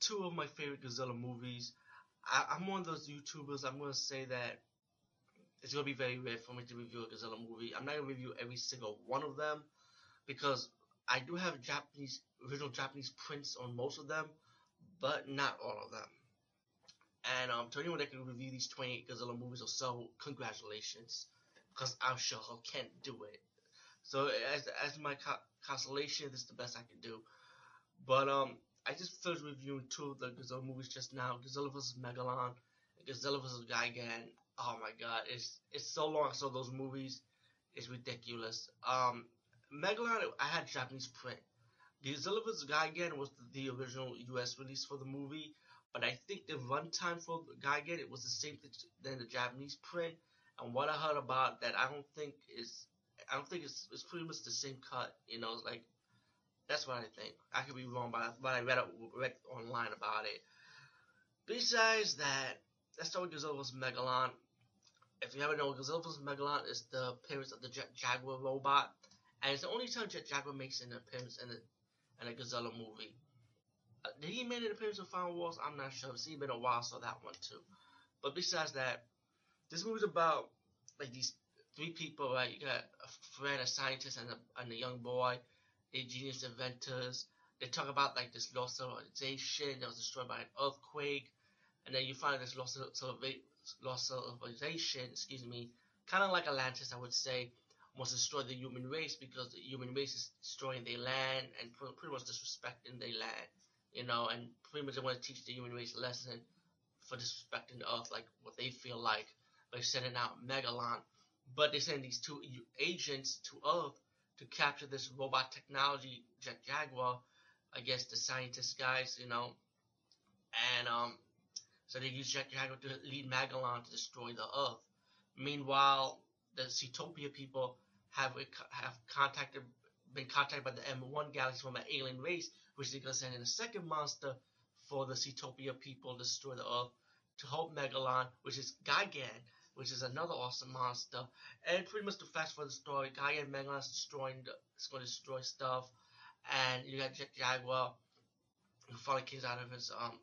two of my favorite Godzilla movies. I, am one of those YouTubers. I'm gonna say that it's gonna be very rare for me to review a Godzilla movie. I'm not gonna review every single one of them because I do have Japanese original Japanese prints on most of them, but not all of them. And um, to anyone that can review these 28 Godzilla movies or so, congratulations, because I'm sure I can't do it. So as as my co consolation, this is the best I can do. But um, I just finished reviewing two of the Godzilla movies just now: Godzilla vs. Megalon and Godzilla vs. Gigan. Oh my god, it's it's so long I saw those movies. It's ridiculous. Um, Megalon, I had Japanese print. Godzilla vs. Gigan was the, original U.S. release for the movie, but I think the runtime for Gigan it was the same thing than the Japanese print. And what I heard about that, I don't think is, I don't think it's, it's pretty much the same cut. You know, like that's what I think. I could be wrong, but I, I read, read online about it. Besides that, start with Godzilla vs. Megalon. If you haven't known, Godzilla vs. Megalon is the appearance of the Jaguar robot, and it's the only time Jet Jaguar makes an appearance in a, in a Godzilla movie. Uh, did he make an appearance in Final Wars? I'm not sure. It's been a while, so that one too. But besides that, this movie's about like these three people, right? You got a friend, a scientist, and a, and a young boy they genius inventors. They talk about like this lost civilization that was destroyed by an earthquake, and then you find this lost lost civilization, excuse me, kind of like Atlantis, I would say, to destroy the human race because the human race is destroying their land and pretty much disrespecting their land, you know, and pretty much they want to teach the human race a lesson for disrespecting the earth, like what they feel like by sending out Megalon. But they send these two agents to Earth to capture this robot technology Jet Jaguar against the scientist guys, you know. And um, so they use Jet Jaguar to lead Megalon to destroy the Earth. Meanwhile, the Seatopia people have have contacted been contacted by the M1 galaxy from an alien race, which they're gonna send in a second monster for the Seatopia people to destroy the Earth to help Megalon, which is Gigan, which is another awesome monster. And pretty much the fast for the story, Gigan Megalon's destroying, the, is going to destroy stuff, and you got Jet Jaguar, who finally comes out of his um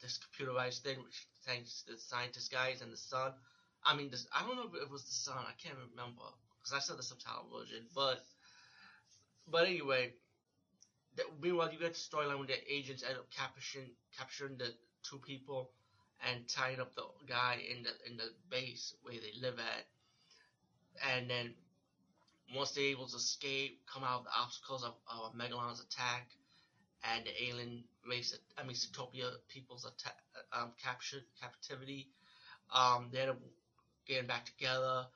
this computerized thing, which thanks to the scientist guys and the sun. I mean, this, I don't know if it was the sun. I can't remember because I saw the subtitle version, but but anyway. The, meanwhile, you get the storyline where the agents end up capturing capturing the two people and tying up the guy in the in the base where they live at. And then once they're able to escape, come out of the obstacles of, of Megalon's attack, and the alien race, I mean, Seatopia people's attack, um, captured captivity, um, they're getting back together.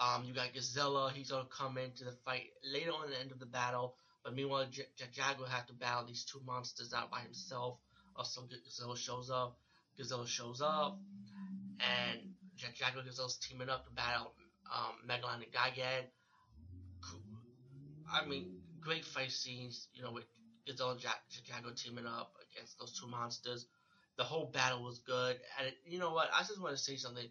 Um, you got Godzilla, he's gonna come into the fight later on the end of the battle. But meanwhile, J- Jaguar have to battle these two monsters out by himself. Also, Godzilla shows up. Godzilla shows up, and Jet Jaguar Godzilla's teaming up to battle um, Megalon and Gigan. I mean, great fight scenes, you know, with Godzilla and Jet Jaguar teaming up against those two monsters. The whole battle was good, and it, you know what? I just want to say something.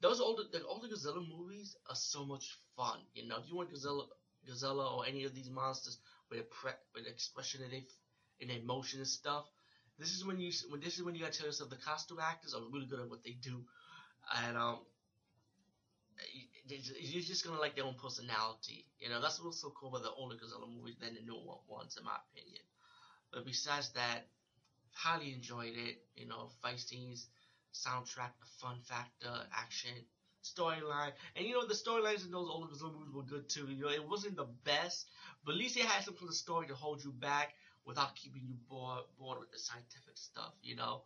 Those older, the older Godzilla movies are so much fun. You know, if you want Godzilla, Godzilla or any of these monsters with a pre, with expression their in their motion and stuff, this is when you when this is when you gotta tell yourself the costume actors are really good at what they do, and um, you're just gonna like their own personality. You know, that's what's so cool about the older Godzilla movies than the newer ones, in my opinion. But besides that, highly enjoyed it. You know, fight scenes, soundtrack, the fun factor, action, storyline, and you know the storylines in those older Godzilla movies were good too. You know, it wasn't the best, but at least it had some kind of story to hold you back without keeping you bored bored with the scientific stuff, you know.